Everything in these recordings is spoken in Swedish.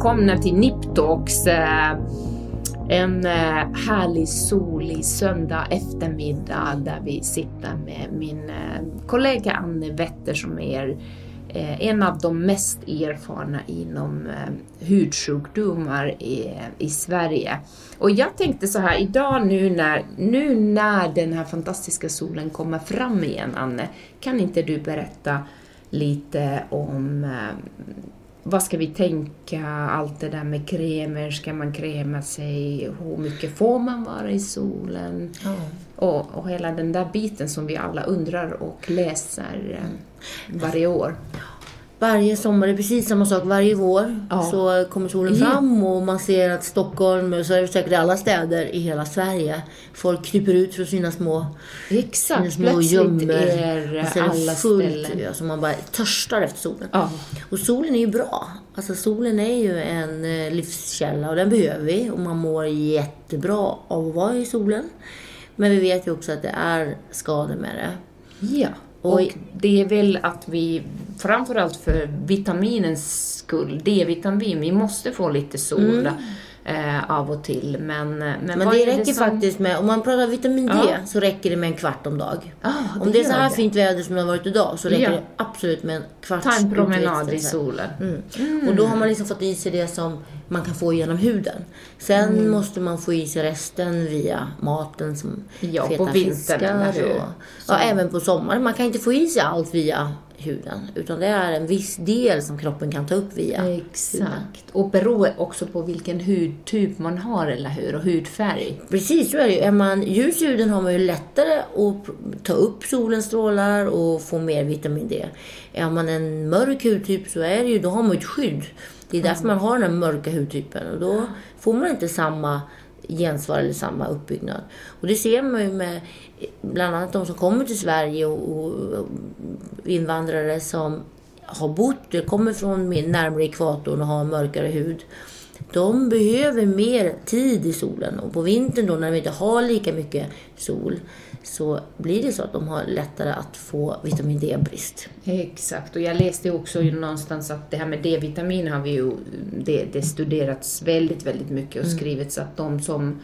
välkomna till Niptalks. Eh, en eh, härlig solig söndag eftermiddag där vi sitter med min eh, kollega Anne Wetter som är en av de mest erfarna inom hudsjukdomar i, i Sverige. Och jag tänkte så här, idag nu när, nu när den här fantastiska solen kommer fram igen, Anne, kan inte du berätta lite om vad ska vi tänka, allt det där med kremer, ska man kräma sig, hur mycket får man vara i solen? Mm. Och, och hela den där biten som vi alla undrar och läser eh, varje år varje sommar, det är precis samma sak varje vår. Ja. Så kommer solen fram och man ser att Stockholm, och så är det säkert alla städer i hela Sverige. Folk kryper ut från sina små, Exakt, sina små gömmor. är alla fullt, ställen. Ja, så man bara törstar efter solen. Ja. Och solen är ju bra. Alltså solen är ju en eh, livskälla och den behöver vi. Och man mår jättebra av att vara i solen. Men vi vet ju också att det är skador med det. Ja. Och det är väl att vi, framförallt för vitaminens skull, D-vitamin, vi måste få lite sol. Mm eh, av och till. Men, men, men det räcker det som... faktiskt med, om man pratar vitamin D ja. så räcker det med en kvart om dag. Ah, det om det är så här det. fint väder som det har varit idag så räcker ja. det absolut med en kvarts Ta en promenad i solen. Mm. Mm. Och då har man liksom fått i sig det som man kan få genom huden. Sen mm. måste man få i sig resten via maten som ja, feta på vintern, fiskar. Och, ja, även på sommaren. Man kan inte få i sig allt via huden. Utan det är en viss del som kroppen kan ta upp via Exakt. Huden. Och beror också på vilken hudtyp man har, eller hur? Och hudfärg. Precis, så är det ju. Är man ljus i huden har man ju lättare att ta upp solens strålar och få mer vitamin D. Är man en mörk hudtyp så är det ju, då har man ett skydd. Det är därför mm. man har den mörka hudtypen. Och då får man inte samma gensvar eller samma uppbyggnad. Och det ser man ju med bland annat de som kommer till Sverige och, och invandrare som har bott, eller kommer från närmare ekvatorn och har mörkare hud. De behöver mer tid i solen och på vintern då när vi inte har lika mycket sol så blir det så att de har lättare att få vitamin D-brist. Exakt, och jag läste också någonstans att det här med D-vitamin har vi ju, det, det studerats väldigt, väldigt mycket och mm. skrivits att de som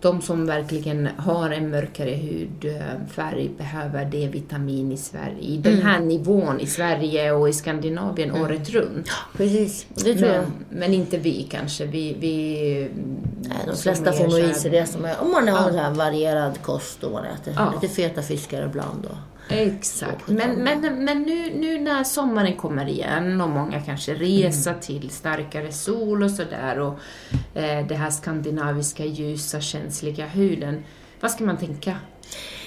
de som verkligen har en mörkare hudfärg behöver D-vitamin i Sverige, i den här mm. nivån i Sverige och i Skandinavien mm. året runt. Precis, det tror men, jag. Men inte vi kanske. Vi, vi, Nej, de flesta får nog i sig det som är, om man har ja. varierad kost och man äter ja. lite feta fiskar ibland. Och. Exakt. Men, men, men nu, nu när sommaren kommer igen och många kanske reser mm. till starkare sol och sådär och eh, det här skandinaviska ljusa känsliga huden. Vad ska man tänka?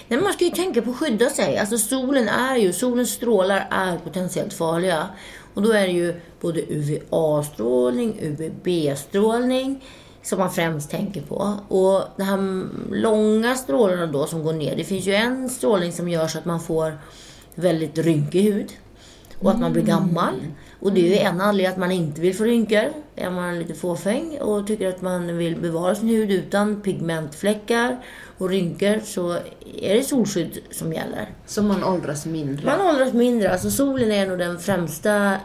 Nej, man ska ju tänka på att skydda sig. Alltså solen är ju, solens strålar är potentiellt farliga. Och då är det ju både UVA-strålning, UVB-strålning, som man främst tänker på. Och de här långa strålarna då som går ner, det finns ju en strålning som gör så att man får väldigt rynkig hud och att man blir gammal. Och det är ju en anledning att man inte vill få rynkor. Är man lite fåfäng och tycker att man vill bevara sin hud utan pigmentfläckar och rynkor så är det solskydd som gäller. Så man åldras mindre? Man åldras mindre. Alltså solen är nog den främsta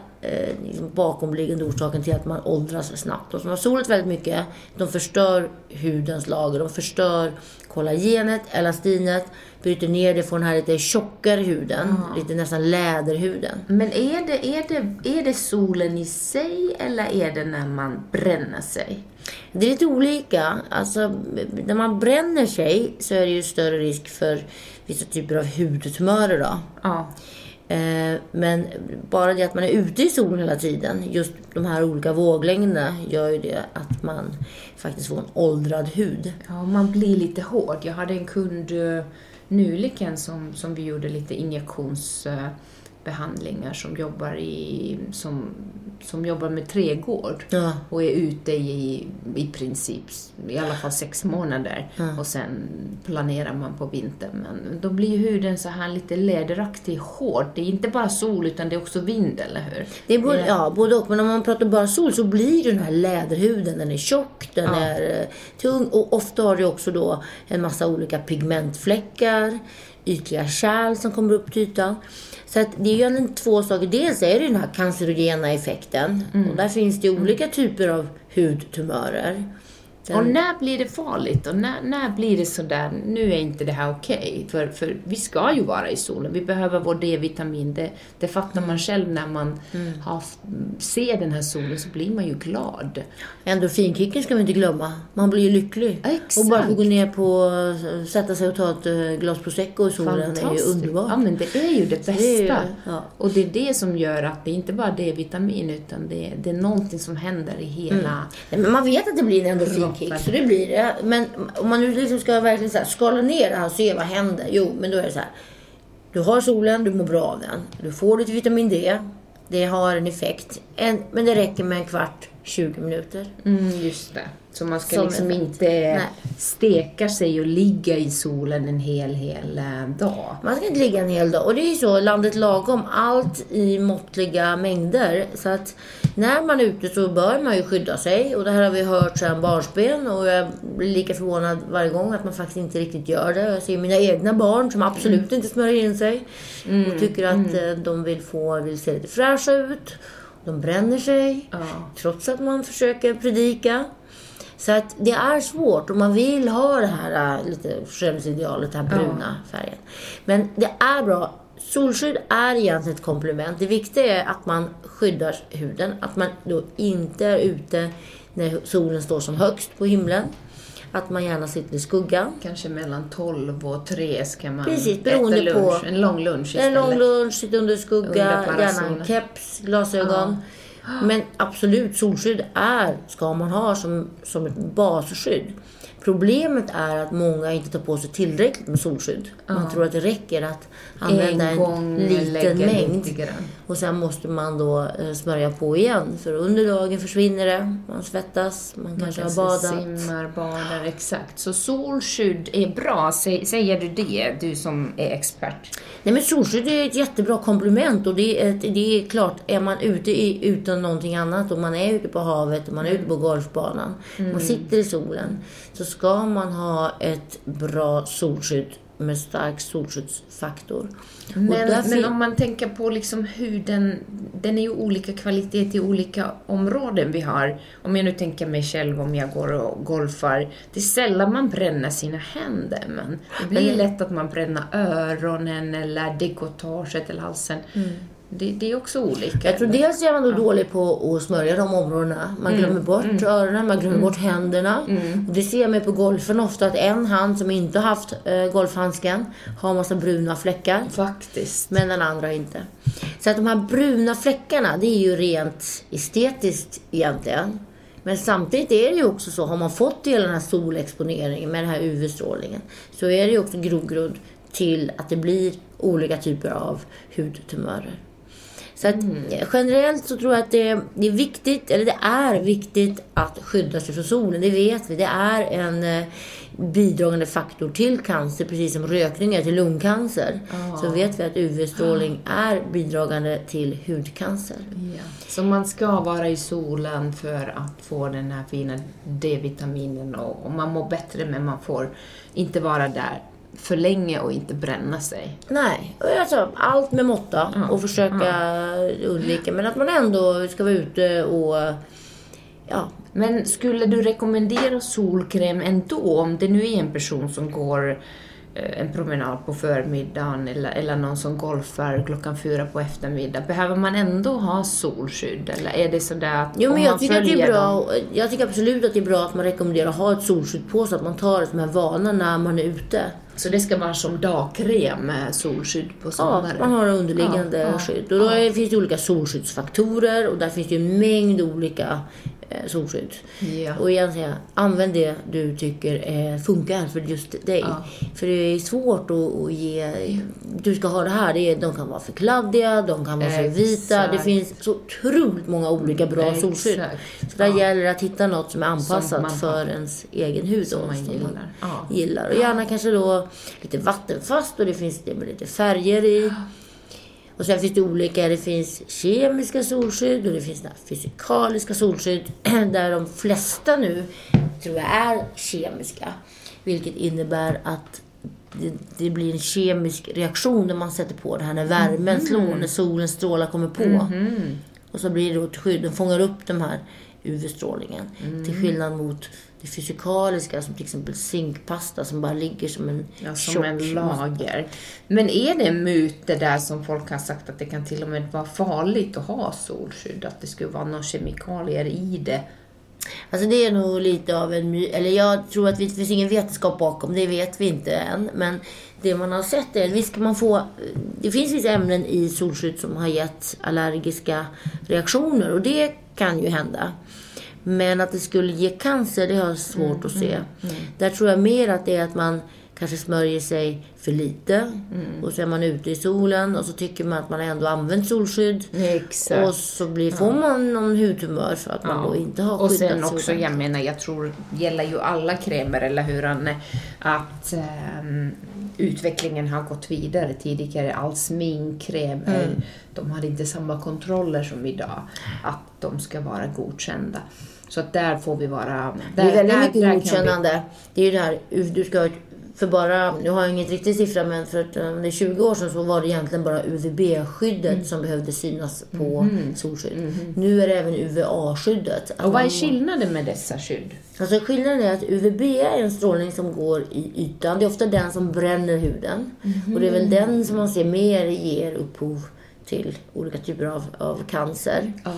liksom bakomliggande orsaken till att man åldras snabbt. Och som har solat väldigt mycket, de förstör hudens lager. De förstör kollagenet, elastinet, bryter ner det, får den här lite tjockare huden, mm. lite nästan läderhuden. Men är det, är, det, är det solen i sig eller är det när man bränner sig? Det är lite olika. Alltså, när man bränner sig så är det ju större risk för vissa typer av hudtumörer. Då. Ja. Eh, men bara det att man är ute i solen hela tiden, just de här olika våglängderna, gör ju det att man faktiskt får en åldrad hud. Ja, man blir lite hård. Jag hade en kund eh, nyligen som, som vi gjorde lite injektions... Eh, Behandlingar som jobbar, i, som, som jobbar med trädgård ja. och är ute i, i princip i alla fall sex månader ja. och sen planerar man på vintern. Men då blir huden så här lite läderaktig, hård. Det är inte bara sol utan det är också vind, eller hur? Det är både, ja, både och. Men om man pratar bara sol så blir den här läderhuden, den är tjock, den ja. är uh, tung och ofta har det också då en massa olika pigmentfläckar ytliga kärl som kommer upp till ytan. Så att det är ju egentligen två saker. Dels är det den här cancerogena effekten. Och där finns det olika typer av hudtumörer. Och när blir det farligt? Och när, när blir det sådär, nu är inte det här okej? För, för vi ska ju vara i solen, vi behöver vår D-vitamin. Det, det fattar man själv när man har, ser den här solen, så blir man ju glad. Endorfinkicken ska vi inte glömma. Man blir ju lycklig. Exakt. Och bara få gå ner på, sätta sig och ta ett eh, glas prosecco i solen är ju underbart. Ja, men det är ju det bästa. Det ju- ja. Och det är det som gör att det inte bara är D-vitamin, utan det, det är någonting som händer i hela... Nej, men man vet att det blir en endorfinkick, kick. så det blir det. Men om man nu liksom ska verkligen så här, skala ner det här och se vad händer. Jo, men då är det så här. Du har solen, du mår bra av den. Du får ditt vitamin D. Det har en effekt. En, men det räcker med en kvart, 20 minuter. Mm, just det. Så man ska Som liksom inte Nej. steka sig och ligga i solen en hel, hel eh, dag. Man ska inte ligga en hel dag. Och det är ju så, landet lagom. Allt i måttliga mängder. Så att när man är ute så bör man ju skydda sig. Och det här har vi hört sedan barnsben. Och jag blir lika förvånad varje gång att man faktiskt inte riktigt gör det. Jag ser mina egna barn som absolut inte smörjer in sig. Och tycker att eh, de vill, få, vill se lite fräscha ut. De bränner sig. Ja. Trots att man försöker predika. Så att det är svårt om man vill ha det här äh, lite skönhetsidealet, den här bruna färgen. Men det är bra. Solskydd är egentligen ett komplement. Det viktiga är att man skyddar huden. Att man då inte är ute när solen står som högst på himlen. Att man gärna sitter i skuggan. Kanske mellan 12 och 3 ska man Precis, beroende äta lunch. på- En lång lunch En istället. lång lunch, sitta under skugga, Under gärna en keps, glasögon. Men absolut, solskydd är, ska man ha som, som ett basskydd. Problemet är att många inte tar på sig tillräckligt med solskydd. Man tror att det räcker att använda en, gång liten mängd. lite. Och sen måste man då eh, smörja på igen. För under dagen försvinner det. Man svettas, man, kanske har badat. simmar, badar, exakt. Så solskydd är bra, Sä- säger du det, du som är expert? Nej men solskydd är ett jättebra komplement och det är, ett, det är klart, är man ute i, utan någonting annat och man är ute på havet och man är ute på golfbanan, man sitter i solen, så ska man ha ett bra solskydd med stark solskyddsfaktor. Men, där men om man tänker på liksom huden, den är ju olika kvalitet i olika områden vi har. Om jag nu tänker mig själv om jag går och golfar, det är sällan man bränner sina händer, men det blir Men- lätt att man bränner öronen eller dekotaget eller halsen. Det, det är också olika. Jag tror dels är man då dålig på att smörja de områdena. Man Mm. glömmer bort öronen, man glömmer bort händerna. Och det ser man på golfen ofta att en hand som inte har haft eh, golfhandsken har massa bruna fläckar. Faktiskt. Men den andra inte. Så att de här bruna fläckarna, det är ju rent estetiskt egentligen. Men samtidigt är det ju också så, har man fått hela den här solexponeringen med den här UV-strålningen, så är det ju också grogrund till att det blir olika typer av hudtumörer. Så att eh, generellt så tror jag att det, är viktigt, eller det är viktigt att skydda sig från solen. Det vet vi. Det är en eh, bidragande faktor till cancer, precis som rökning är till lungcancer. Så vet vi att UV-strålning är bidragande till hudcancer. Ja. Så man ska vara i solen för att få den här fina D-vitaminen och, och man mår bättre men man får inte vara där för länge och inte bränna sig. Nej, alltså, allt med måtta och försöka undvika. Men att man ändå ska vara ute och ja, Men skulle du rekommendera solkräm ändå om det nu är en person som går eh, en promenad på förmiddagen eller, eller någon som golfar klockan fyra på eftermiddag. Behöver man ändå ha solskydd eller är det sådär att Jo, men jag tycker, att det är bra, dem- jag tycker absolut att det är bra att man rekommenderar att ha ett solskydd på så att man tar det som en vana när man är ute. Så det ska vara som dagkräm solskydd på Ja, sommaren? man har underliggande Ja, ja, skydd. Och då är, finns det olika solskyddsfaktorer och där finns det en mängd olika solskydd. Ja. Och igen säger jag, använd det du tycker eh, funkar för just dig. Ja. För det är svårt att, ge, du ska ha det här, det är, de kan vara för kladdiga, de kan vara för vita. Det Exakt. finns så otroligt många olika bra Exakt. solskydd. Så där gäller det att hitta något som är anpassat man för ens egen hud. Som man gillar. Ja. gillar. Och gärna kanske då lite vattenfast och det finns det med lite färger i. Och sen finns det olika, det finns kemiska solskydd och det finns fysikaliska solskydd. Där de flesta nu tror jag är kemiska. Vilket innebär att det, det blir en kemisk reaktion när man sätter på det här när värmen slår, när solens strålar kommer på. Och så blir det då ett skydd, den fångar upp den här UV-strålningen. Till skillnad mot det fysikaliska som till exempel zinkpasta som bara ligger som en Ja, som tjock en lager. Men är det en myt det där som folk har sagt att det kan till och med vara farligt att ha solskydd? Att det skulle vara några kemikalier i det? Alltså det är nog lite av en my- Eller jag tror att det finns ingen vetenskap bakom, det vet vi inte än. Men det man har sett är visst kan man få... Det finns vissa ämnen i solskydd som har gett allergiska reaktioner och det kan ju hända. Men att det skulle ge cancer, det har jag svårt att se. Där tror jag mer att det är att man kanske smörjer sig för lite. Och så är man ute i solen och så tycker man att man ändå använt solskydd. Exakt. Och så blir, får man någon hudtumör för att man då inte har Och skyddat sen också, solen. jag menar, jag tror, gäller ju alla krämer, eller hur Anne, att ehm, utvecklingen har gått vidare. Tidigare, all sminkkrämer, Mm. de hade inte samma kontroller som idag, att de ska vara godkända. Så att där får vi vara... Det är väldigt där- mycket där kan vi- godkännande. Det är ju det här, du ska ha ett- för bara, nu har jag ingen riktig siffra men för att, eh, det är 20 år sedan så var det egentligen bara UVB-skyddet Mm. som behövde synas på solskydd. Nu är det även UVA-skyddet. Mm-hmm. Och vad är skillnaden med dessa skydd? Alltså skillnaden är att UVB är en strålning som går i ytan. Det är ofta den som bränner huden. Och det är väl den som man ser mer ger upphov till olika typer av, av cancer. Ja.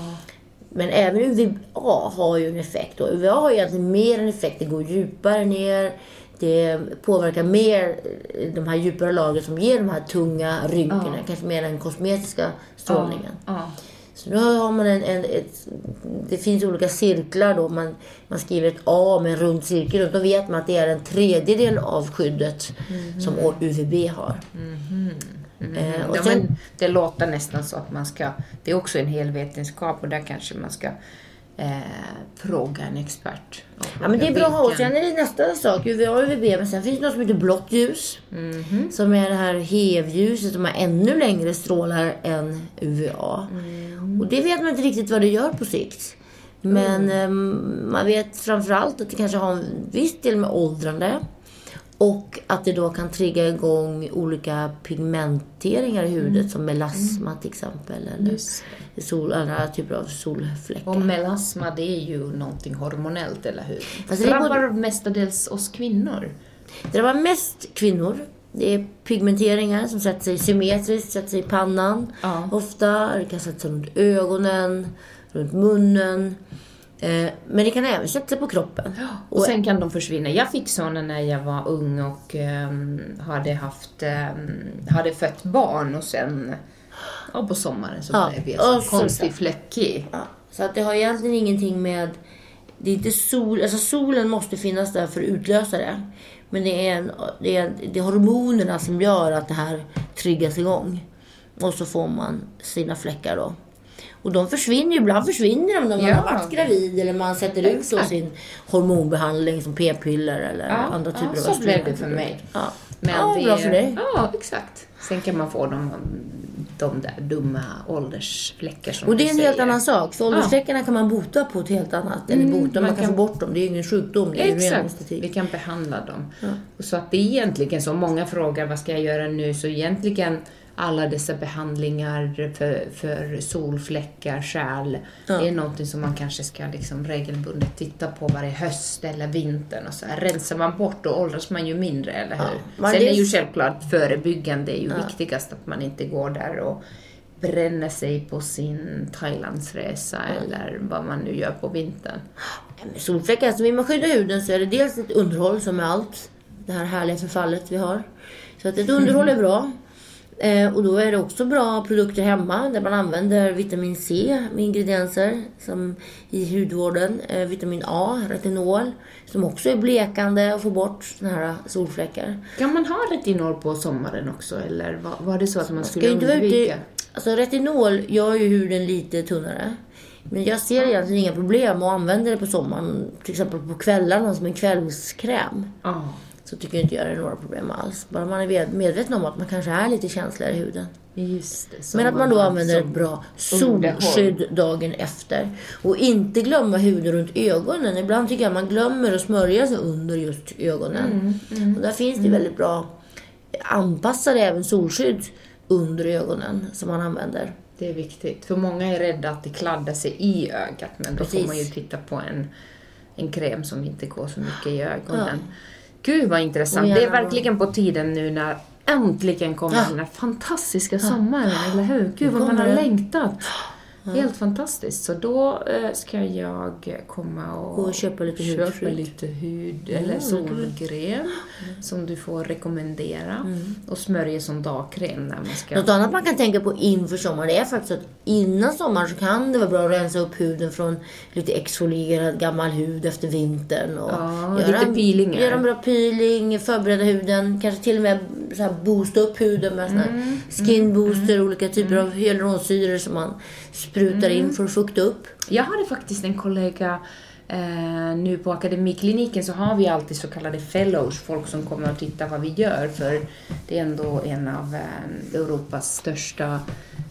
Men även UVA har ju en effekt. Då. UVA har egentligen mer en effekt. Det går djupare ner. Det påverkar mer eh, de här djupare lagren som ger de här tunga rynkorna. Kanske mer den kosmetiska strålningen. Ja. Så nu har man en, en, ett, det finns olika cirklar då. Man, man skriver ett A med en rund cirkel runt. Då vet man att det är en tredjedel av skyddet som UVB har. Eh, och Ja, sen, det låter nästan så att man ska... Det är också en hel vetenskap och där kanske man ska eh, fråga en expert. Ja, men det är bra att ha. Och Sen är det nästa sak, UVA och UVB, men sen finns det något som heter blått ljus. Mhm. Som är det här HEV-ljuset som har ännu längre strålar än UVA. Mm. Och det vet man inte riktigt vad det gör på sikt. Men ehm, man vet framförallt att det kanske har en viss del med åldrande. Och att det då kan trigga igång olika pigmenteringar i huvudet som melasma till exempel. Eller Mm. Sol, andra typer av solfläckar. Och melasma, det är ju någonting hormonellt, eller hur? Alltså, det är både- drabbar mestadels oss kvinnor. Det drabbar mest kvinnor. Det är pigmenteringar som sätter sig symmetriskt, sätter sig i pannan. Ja. Ofta. Det kan sätta sig runt ögonen, runt munnen. Eh, men det kan även sätta sig på kroppen. Och sen kan de försvinna. Jag fick såna när jag var ung och ehm, hade haft, ehm, hade fött barn och sen ja, på sommaren så Ja, blev jag och så- konstig fläckig. Ja, så att det har egentligen ingenting med... Det är inte sol, alltså solen måste finnas där för att utlösa det. Men det är, en, det, är, det är hormonerna som gör att det här triggas igång. Och så får man sina fläckar då. Och de försvinner ibland försvinner de när man Ja. har varit gravid eller man sätter ut då sin hormonbehandling som p-piller eller andra typer ja, av så blev det för mig. Ja, Men ja det, bra för dig. Ja, exakt. Sen kan man få de, de där dumma åldersfläckar som Och det är en helt säger. annan sak. För åldersfläckarna kan man bota på ett helt annat. Eller Mm, bota, man, man kan få bort dem. Det är ingen sjukdom, det är Exakt, vi kan behandla dem. Och Så att det är egentligen så, många frågar vad ska jag göra nu, så egentligen alla dessa behandlingar för, för solfläckar, kärl, det är någonting som man kanske ska liksom regelbundet titta på varje höst eller vintern och så här. Rensar man bort då åldras man ju mindre, eller hur? men Sen är ju självklart förebyggande är ju viktigast att man inte går där och bränner sig på sin Thailandsresa eller vad man nu gör på vintern. Solfläckar, alltså vill man skydda huden så är det dels ett underhåll som är allt. Det här härliga förfallet vi har. Så att ett underhåll är bra. Eh, och då är det också bra produkter hemma där man använder vitamin C med ingredienser som i hudvården. Eh, vitamin A, retinol, som också är blekande och får bort såna här solfläckar. Kan man ha retinol på sommaren också eller var, var det så att man skulle ute undvika? alltså retinol gör ju huden lite tunnare. Men jag ser egentligen inga problem att använda det på sommaren. Till exempel på kvällarna som en kvällskräm. Ja. Så tycker jag inte jag det är några problem alls. Bara man är med- medveten om att man kanske är lite känsligare i huden. Just det. Men att man då använder ett bra solskydd dagen efter. Och inte glömma huden runt ögonen. Ibland tycker jag man glömmer att smörja sig under just ögonen. Mm, Och där finns det väldigt bra anpassade även solskydd under ögonen som man använder. Det är viktigt. För många är rädda att det kladdar sig i ögat, men då Precis. får man ju titta på en, en kräm som inte går så mycket i ögonen. Gud vad intressant. Och Det är verkligen på tiden nu när äntligen kommer Ja. den här fantastiska sommaren, eller hur? Gud vad man har den. Längtat. Helt fantastiskt. Så då eh, ska jag komma och, och köpa lite köpa hudskydd. lite hud eller solkräm som du får rekommendera Mm. och smörja som dagkräm när man ska... Något annat man kan tänka på inför sommaren är faktiskt att innan sommaren så kan det vara bra att rensa upp huden från lite exfolierad gammal hud efter vintern. Och Ja, lite peelingar. Göra en bra peeling, förbereda huden, kanske till och med så boosta upp huden med Mm. skin booster, olika typer av hyaluronsyror som man sprutar Mm. in för att fukta upp. Jag hade faktiskt en kollega eh, nu på akademikliniken så har vi alltid så kallade fellows, folk som kommer och tittar vad vi gör för det är ändå en av eh, Europas största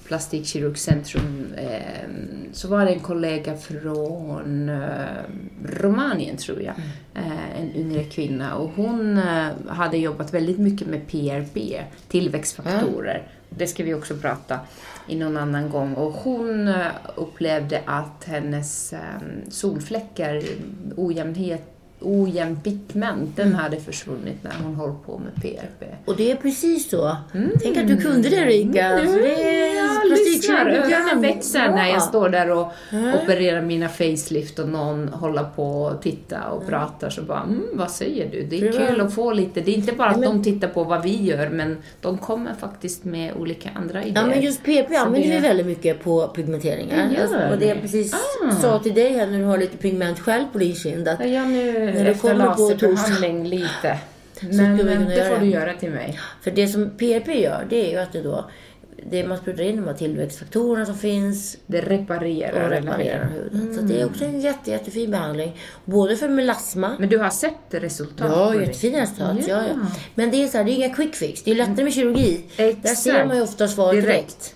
plastikkirurgcentrum. Eh, så var det en kollega från Rumänien tror jag, eh, en yngre kvinna och hon hade jobbat väldigt mycket med PRP, tillväxtfaktorer. Det ska vi också prata i någon annan gång. Och hon eh, upplevde att hennes ehm, solfläckar, ojämnhet, ojämn pigment, den hade försvunnit när hon höll på med PRP. Och det är precis så. Tänk att du kunde det Erika. Alltså, det är Mm. jag lyssnar. Ögonen växer när jag Ja. står där och opererar mina facelift och någon håller på och tittar och pratar så bara, mm, vad säger du? Det är Bra. kul att få lite, det är inte bara att men- de tittar på vad vi gör, men de kommer faktiskt med olika andra idéer. Ja men just PP använder vi väldigt mycket på pigmenteringar. Det och det jag precis Ah. sa till dig här när du har lite pigment själv på din kind. Att Ja, jag nu När du efter laserbehandling lite. Men eh, det får du göra till mig. För det som PRP gör, det är ju att det då det man sprutar in de här tillväxtfaktorerna som finns Det reparerar. och reparerar huden. Så det är också en jätte, jättefin behandling. Både för melasma Men du har sett resultat? Ja, jättefina resultat. Ja. Ja. Ja, Men det är, så här, det är inga quick fix. Det är lättare med kirurgi. Där Exakt. ser man ju ofta svaret direkt. Direkt.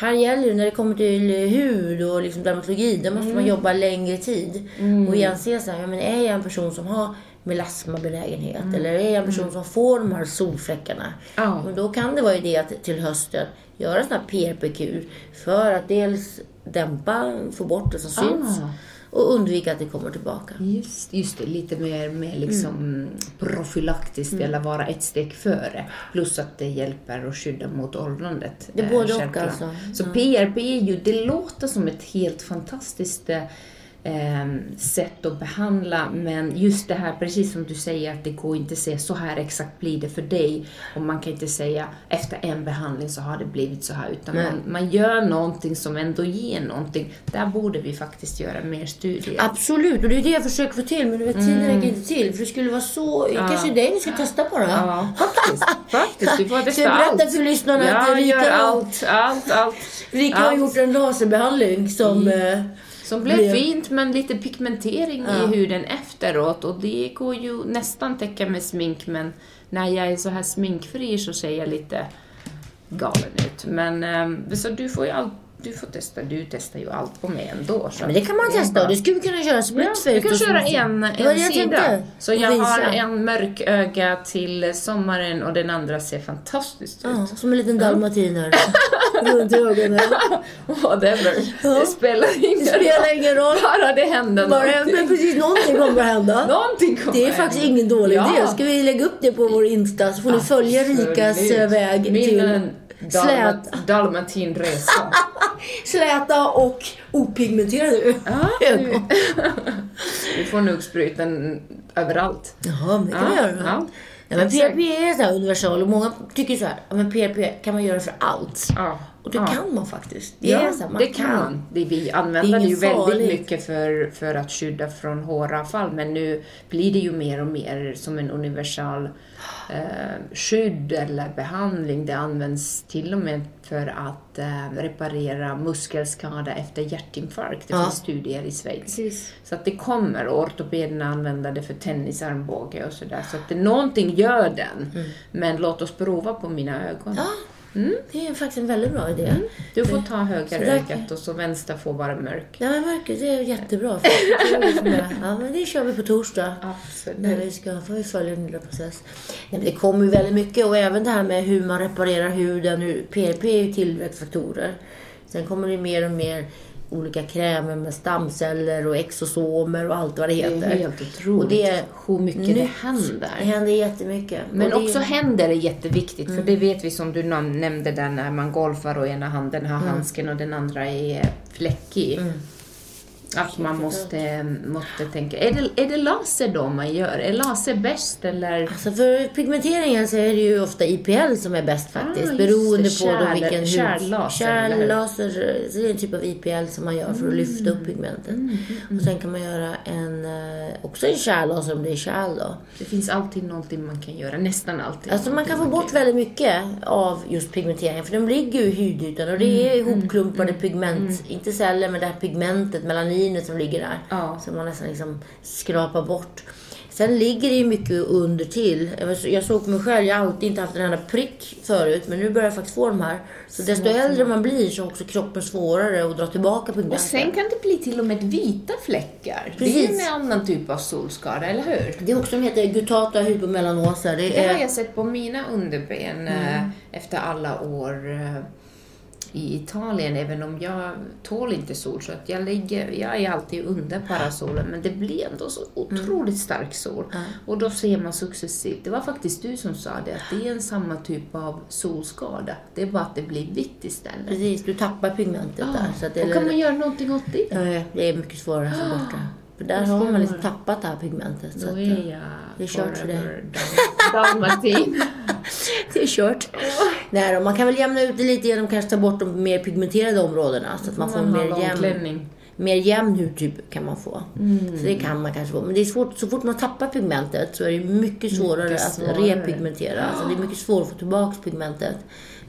Här gäller det när det kommer till hud och liksom dermatologi, där måste Mm. man jobba längre tid. Och igen se så här, ja, men är jag en person som har melasmabenägenhet eller är jag en person som får de här solfläckarna. Mm. Ja. Och då kan det vara idé att till hösten göra sån här PRP-kur för att dels dämpa, få bort det som syns Ah. Och undvika att det kommer tillbaka. Just, just det, lite mer, mer liksom profylaktiskt Mm. eller vara ett steg före. Plus att det hjälper att skydda mot åldrandet. Det är eh, både och alltså. Så PRP är ju, det låter som ett helt fantastiskt eh, sätt att behandla men just det här, precis som du säger, att det går inte att säga så här exakt blir det för dig och man kan inte säga efter en behandling så har det blivit så här utan man, man gör någonting som ändå ger någonting. Där borde vi faktiskt göra mer studier. Absolut, och det är det jag försöker få till men du vet, tiden räcker inte till. För det skulle vara så... Kanske det ni ska testa bara. Ja, faktiskt. faktiskt. Du får testa jag berätta allt. för lyssnarna att Ja, Rika, gör allt, allt, allt. Rika har allt. gjort en laserbehandling som... eh, Som blev blev- fint, men lite pigmentering Ja. i huden efteråt. Och det går ju nästan täcka med smink, men när jag är så här sminkfri så ser jag lite galen ut. Men ehm, så du får ju allt, du får testa, du testar ju allt på mig ändå. Så Men det kan man testa det skulle kunna köra split Ja, du kan köra en, en jag sida. tänkte. Så jag visa. har en mörk öga till sommaren och den andra ser fantastiskt ut. Ja, som en liten dalmatiner. Runt ögonen. Whatever. Det spelar ingen Det spelar ingen roll. Bara det händer Bara någonting. men precis någonting kommer att hända. Någonting kommer Det är faktiskt ingen dålig Ja. idé. Ska vi lägga upp det på vår Insta så får ni följa Rikas eh, väg Min till dalmat, dalmatinresa. släta och opigmenterade Ja, ögon. Vi får nog sprutan överallt. Jaha, men det kan vi Ja, göra. ja. Ja, men. PRP är så här universal och många tycker så här, men PRP kan man göra för allt. Ja. Och det ja. kan man faktiskt. Det ja, här, man det kan man. Det, vi använder Det det ju inget väldigt farligt. mycket för, för att skydda från håravfall men nu blir det ju mer och mer som en universal eh, skydd eller behandling. Det används till och med för att eh, reparera muskelskada efter hjärtinfarkt. Det Ja. finns studier i Schweiz. Precis. Så att det kommer och ortopederna använder det för tennisarmbåge och sådär. Så att det, någonting gör den. Men låt oss prova på mina ögon. Ja, Det är faktiskt en väldigt bra idé. Du får ta höger Så där- ögat och så vänster får vara mörk. Ja, men det är jättebra. För liksom det. Ja, men det kör vi på torsdag. När vi ska, vi följa en lilla process. Nej, men det kommer ju väldigt mycket och även det här med hur man reparerar huden. hur- PRP är ju tillväxtfaktorer. Sen kommer det mer och mer olika krämer med stamceller och exosomer och allt vad det Det heter. är helt otroligt Och det är hur mycket det nytt. händer. Det händer jättemycket. Men Och det- också händer är jätteviktigt, för det vet vi som du nämnde där när man golfar och ena handen har handsken och den andra är fläckig. Att man måste, måste tänka. Är det, är det laser då man gör? Är laser bäst eller? Alltså för pigmenteringen så är det ju ofta IPL som är bäst faktiskt. Ah, beroende det. på då vilken hud... kärllaser? Kärllaser. Så det är en typ av IPL som man gör för att lyfta Mm. upp pigmentet. Och sen kan man göra en, eh, också en kärllaser om det är kärl då. Det finns alltid någonting man kan göra, nästan alltid. Alltså man kan få bort väldigt mycket av just pigmenteringen för de ligger ju i hudytan och det är Mm, ihopklumpade pigment. Inte celler men det här pigmentet, melaninet som ligger där. Ja. Som man nästan liksom skrapar bort. Sen ligger det ju mycket under till. Jag såg på mig själv, jag har alltid inte haft en enda prick förut men nu börjar jag faktiskt få de här. Så desto äldre man blir så har också kroppen svårare att dra tillbaka Och pigmentet. sen kan det bli till och med vita fläckar. Det är Precis. en annan typ av solskada, eller hur? Det är också som heter gutata hypomelanosa. Det Det har är, jag sett på mina underben eh, efter alla år eh, i Italien, även om jag tål inte sol. Så att jag, ligger, jag är alltid under parasolen, men det blir ändå så otroligt stark sol. Och då ser man successivt, det var faktiskt du som sa det, att det är en samma typ av solskada. Det är bara att det blir vitt istället. precis, du tappar pigmentet där. Så det, och kan man göra någonting åt det? Ja, det är mycket svårare att få bort det. För där har man liksom tappat det här pigmentet. Så Då att, är jag det är kört för dig. dalmatin. det är kört. Nej då, man kan väl jämna ut det lite genom att kanske ta bort de mer pigmenterade områdena. Så att man får en mer jämn, klänning. mer jämn hudtyp kan man få. Så det kan man kanske få. Men det är svårt, så fort man tappar pigmentet så är det mycket svårare att svårare. repigmentera. Alltså det är mycket svårare att få tillbaka pigmentet.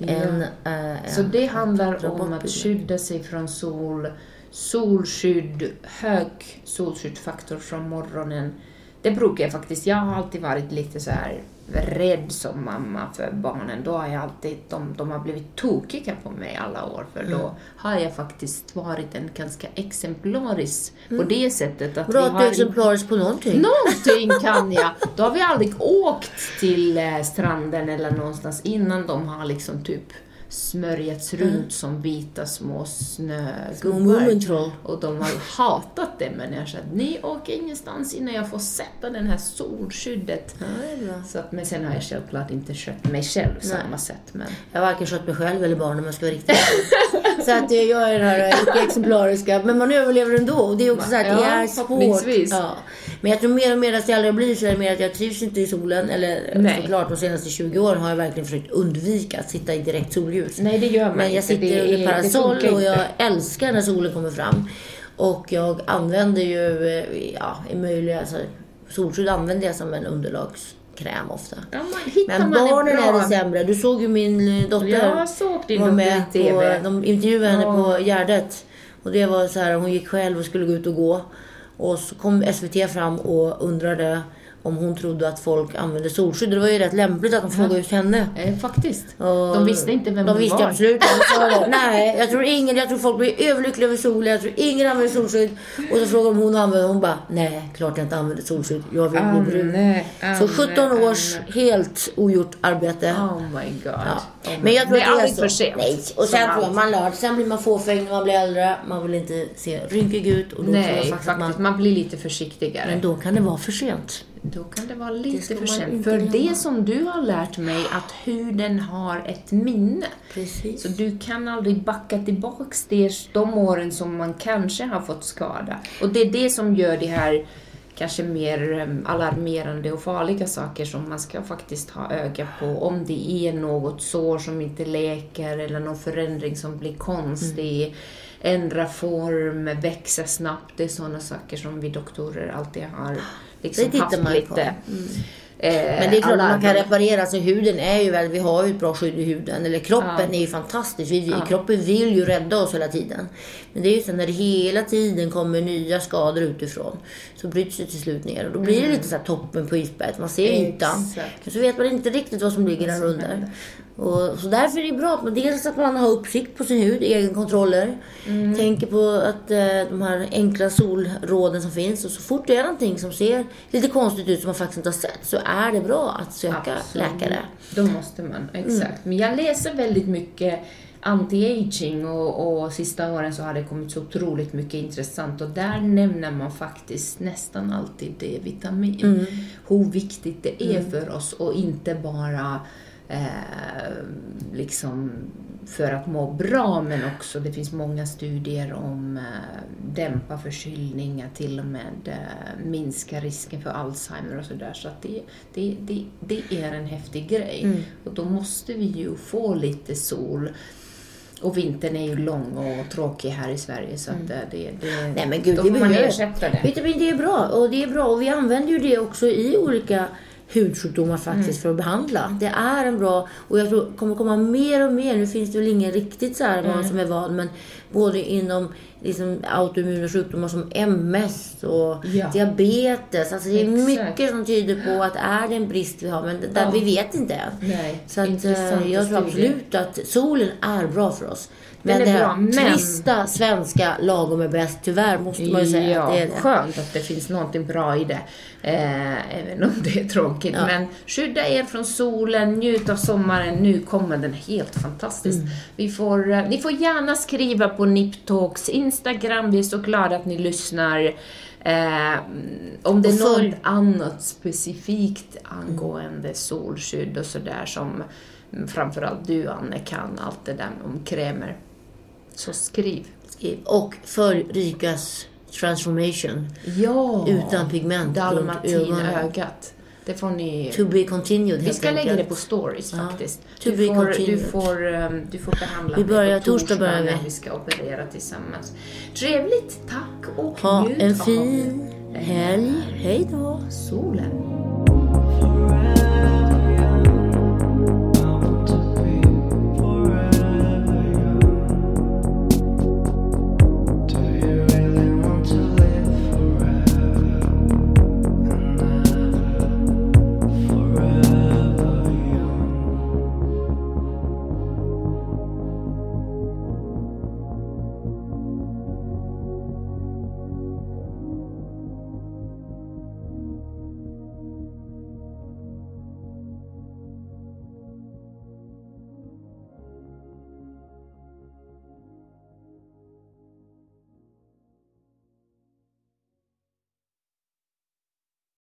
Än, äh, Så det handlar om att pigment. skydda sig från sol, solskydd, hög solskyddsfaktor från morgonen. Det brukar jag faktiskt, jag har alltid varit lite så här rädd som mamma för barnen. Då har jag alltid, de, de har blivit tokiga på mig alla år för Mm. då har jag faktiskt varit en ganska exemplarisk på det sättet att Bra vi att du är exemplarisk på någonting. Någonting kan jag. Då har vi aldrig åkt till eh, stranden eller någonstans innan de har liksom typ smörjats runt som vita små snögubbar. Och de har hatat det, men jag sa att ni åker ingenstans innan jag får sätta den här solskyddet. Ja. Så att, men sen har jag självklart inte skött mig själv på samma sätt. Men Jag har varken skött mig själv eller barnen om jag ska vara riktigt. Så att jag är den här icke-exemplariska. Men man överlever ändå. Och det är också så att det är svårt. Ja. Men jag tror mer och mer att jag äldre jag blir så är det mer att jag trivs inte i solen. Eller Nej. såklart de senaste 20 åren har jag verkligen försökt undvika att sitta i direkt solljus. nej, det gör man Men jag sitter Det under parasoll och jag älskar när solen kommer fram. Och jag använder ju, eh, ja, i möjliga, alltså, solskydd använder jag som en underlagskräm ofta. Ja, Men barnen en är bra... det sämre. Du såg ju min eh, dotter Jag såg din var med TV. på, de intervjuade henne Ja. på Gärdet. Och det var så här, hon gick själv och skulle gå ut och gå. Och så kom SVT fram och undrade om hon trodde att folk använde solskydd. Det var ju rätt lämpligt att de frågade just henne. Eh, faktiskt. Och De visste inte vem de visste var. absolut inte. Nej, jag tror ingen, jag tror folk blir överlyckliga över solen. Jag tror ingen använder solskydd. Och så frågade de hon använder Hon bara, nej, klart jag inte använder solskydd. Jag vill bli brun. Så Anne, 17 års helt ogjort arbete. Oh my god. Ja. Oh Men jag tror det är aldrig för sent. Nej. Och sen tror jag man lär Sen blir man fåfäng när man blir äldre. Man vill inte se rynkig ut. Och då tror jag Nej, faktiskt man, Man blir lite försiktigare. men då kan det vara för sent. Då kan det vara lite för sent. För glömma. det som du har lärt mig, att huden har ett minne. Precis. Så du kan aldrig backa tillbaks de åren som man kanske har fått skada. Och det är det som gör det här kanske mer em, alarmerande och farliga saker som man ska faktiskt ha öga på. Om det är något sår som inte läker eller någon förändring som blir konstig, ändra form, växa snabbt. Det är sådana saker som vi doktorer alltid har liksom Det tittar man lite på. eh, Men det är klart att man kan reparera. Så huden är ju väldigt, vi har ju ett bra skydd i huden. Eller kroppen Ja. är ju fantastisk. Vi, Kroppen vill ju rädda oss hela tiden. Men det är ju så när det hela tiden kommer nya skador utifrån. Så bryts det till slut ner. Och då blir det lite så här toppen på isberget. Man ser ytan. Mm. Men så vet man inte riktigt vad som ligger där under. Och, så därför är det bra att man, dels att man har uppsikt på sin hud, egenkontroller. Mm. Tänker på att eh, de här enkla solråden som finns. Och så fort det är någonting som ser lite konstigt ut som man faktiskt inte har sett så är det bra att söka läkare. Då måste man, exakt. Men jag läser väldigt mycket anti-aging och, och sista åren så har det kommit så otroligt mycket intressant och där nämner man faktiskt nästan alltid D-vitamin. Hur viktigt det är för oss och inte bara eh, liksom för att må bra men också det finns många studier om eh, dämpa förkylningar, till och med eh, minska risken för Alzheimer och sådär. Så att det, det, det, det är en häftig grej. Och då måste vi ju få lite sol. Och vintern är ju lång och tråkig här i Sverige så att eh, det, det, Nej men gud, då det får man ersätta det. Vitamin D är bra och det är bra och vi använder ju det också i olika hudsjukdomar faktiskt Mm. för att behandla. Det är en bra och jag tror kommer komma mer och mer. Nu finns det väl ingen riktigt så här Mm. vad som är vad men både inom liksom autoimmuna sjukdomar som MS och Ja. diabetes. Alltså det är Exakt. mycket som tyder på att är det en brist vi har men där Ja. vi vet inte än. Nej, Så att, eh, jag tror absolut att solen är bra för oss. Den Men är det här bra, men- trista svenska lagom är bäst, tyvärr måste man ju säga ja, att det är det. skönt att det finns någonting bra i det. Eh, även om det är tråkigt. Ja. Men skydda er från solen, njut av sommaren. Nu kommer den helt fantastiskt. Mm. Vi får, eh, ni får gärna skriva på Niptalks Instagram. Vi är så glada att ni lyssnar. Eh, om det är något annat specifikt angående solskydd och sådär som mm, framförallt du Anne kan allt det där om krämer. Så skriv. Skriv. Och följ Rikas transformation Ja! utan pigment. Dalmatinögat. Det får ni... To be continued Vi ska lägga det enkelt. på stories Ja. faktiskt. To Du får, du, får, um, du får behandla Vi börjar- på torsdag börjar vi. när vi ska operera tillsammans. Trevligt, tack och Ha njut en av fin helg. Hej då! solen.